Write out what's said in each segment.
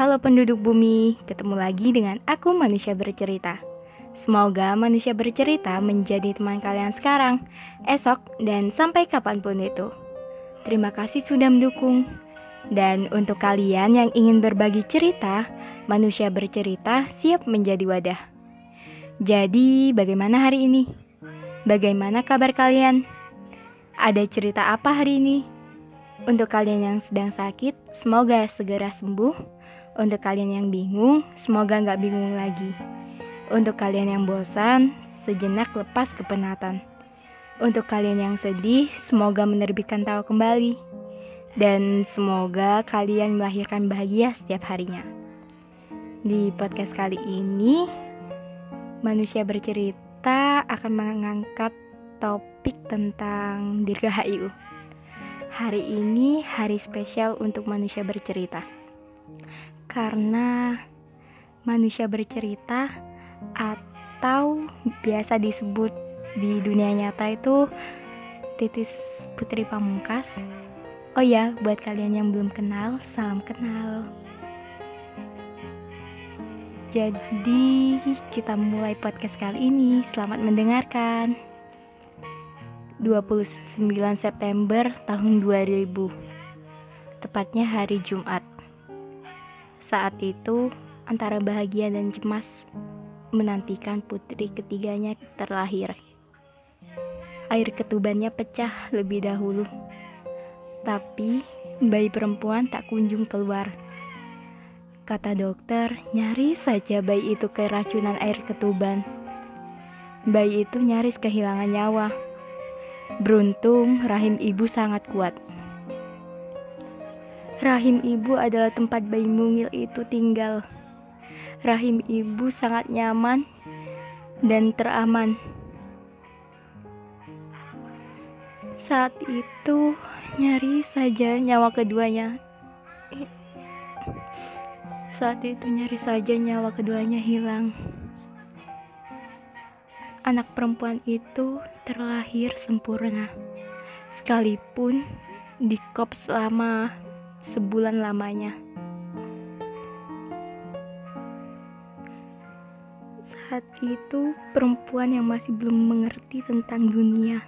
Halo penduduk bumi, ketemu lagi dengan aku manusia bercerita. Semoga manusia bercerita menjadi teman kalian sekarang, esok, dan sampai kapan pun itu. Terima kasih sudah mendukung. Dan untuk kalian yang ingin berbagi cerita, manusia bercerita siap menjadi wadah. Jadi, bagaimana hari ini? Bagaimana kabar kalian? Ada cerita apa hari ini? Untuk kalian yang sedang sakit, semoga segera sembuh. Untuk kalian yang bingung, semoga nggak bingung lagi. Untuk kalian yang bosan, sejenak lepas kepenatan. Untuk kalian yang sedih, semoga menerbitkan tawa kembali. Dan semoga kalian melahirkan bahagia setiap harinya. Di podcast kali ini, manusia bercerita akan mengangkat topik tentang Dirgahayu. Hari ini hari spesial untuk manusia bercerita. Karena manusia bercerita atau biasa disebut di dunia nyata itu Titis Putri Pamungkas. Oh ya, buat kalian yang belum kenal, salam kenal. Jadi, kita mulai podcast kali ini. Selamat mendengarkan. 29 September tahun 2000 Tepatnya hari Jumat Saat itu antara bahagia dan cemas Menantikan putri ketiganya terlahir. Air ketubannya pecah lebih dahulu Tapi bayi perempuan tak kunjung keluar. Kata dokter, nyaris saja bayi itu keracunan air ketuban. Bayi itu nyaris kehilangan nyawa. Beruntung rahim ibu sangat kuat. Rahim ibu adalah tempat bayi mungil itu tinggal. Rahim ibu sangat nyaman dan teraman. Saat itu nyari saja nyawa keduanya. Saat itu nyari saja nyawa keduanya hilang anak perempuan itu terlahir sempurna, sekalipun di kop selama sebulan lamanya. Saat itu, perempuan yang masih belum mengerti tentang dunia,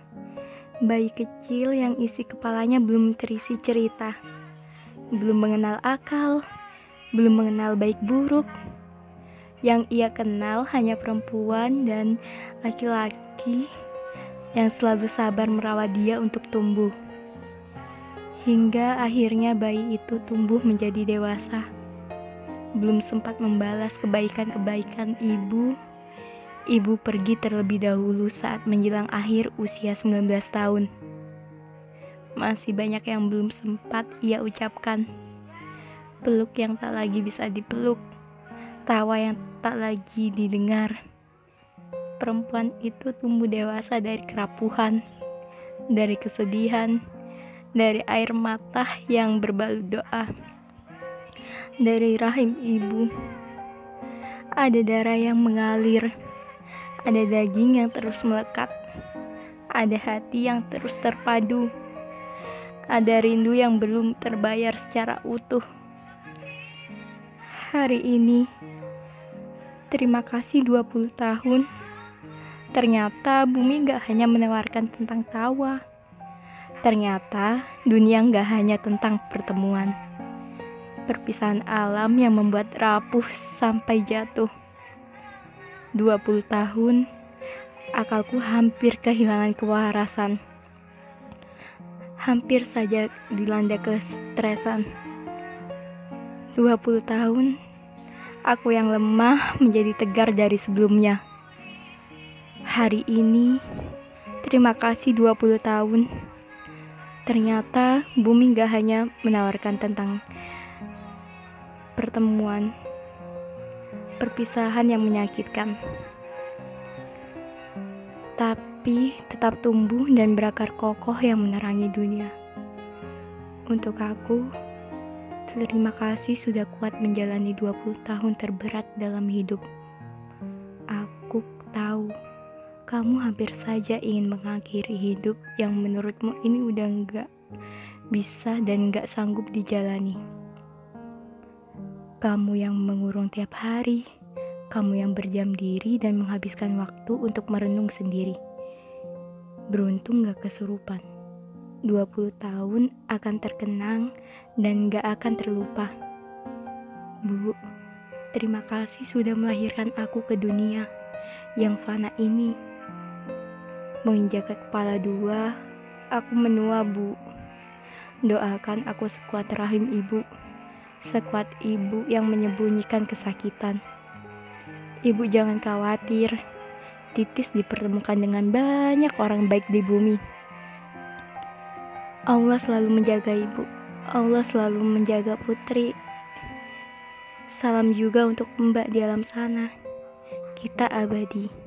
bayi kecil yang isi kepalanya belum terisi cerita, belum mengenal akal, belum mengenal baik buruk, yang ia kenal hanya perempuan dan laki-laki yang selalu sabar merawat dia untuk tumbuh. Hingga akhirnya bayi itu tumbuh menjadi dewasa. Belum sempat membalas kebaikan-kebaikan ibu, ibu pergi terlebih dahulu saat menjelang akhir usia 19 tahun. Masih banyak yang belum sempat ia ucapkan. Peluk yang tak lagi bisa dipeluk tawa yang tak lagi didengar. Perempuan itu tumbuh dewasa dari kerapuhan, dari kesedihan, dari air mata yang berbalut doa, dari rahim ibu. Ada darah yang mengalir, ada daging yang terus melekat, ada hati yang terus terpadu, ada rindu yang belum terbayar secara utuh hari ini. Terima kasih 20 tahun. Ternyata bumi gak hanya menawarkan tentang tawa. Ternyata dunia gak hanya tentang pertemuan. Perpisahan alam yang membuat rapuh sampai jatuh. 20 tahun, akalku hampir kehilangan kewarasan. Hampir saja dilanda kestresan 20 tahun, aku yang lemah menjadi tegar dari sebelumnya. Hari ini, terima kasih 20 tahun. Ternyata bumi gak hanya menawarkan tentang pertemuan, perpisahan yang menyakitkan, tapi tetap tumbuh dan berakar kokoh yang menerangi dunia. Untuk aku, Terima kasih sudah kuat menjalani 20 tahun terberat dalam hidup. Aku tahu kamu hampir saja ingin mengakhiri hidup yang menurutmu ini udah nggak bisa dan nggak sanggup dijalani. Kamu yang mengurung tiap hari, kamu yang berjam diri dan menghabiskan waktu untuk merenung sendiri. Beruntung gak kesurupan. 20 tahun akan terkenang dan gak akan terlupa. Bu, terima kasih sudah melahirkan aku ke dunia yang fana ini. Menginjak kepala dua, aku menua, Bu. Doakan aku sekuat rahim ibu, sekuat ibu yang menyembunyikan kesakitan. Ibu jangan khawatir, titis dipertemukan dengan banyak orang baik di bumi. Allah selalu menjaga ibu, Allah selalu menjaga putri. Salam juga untuk mbak di alam sana. Kita abadi.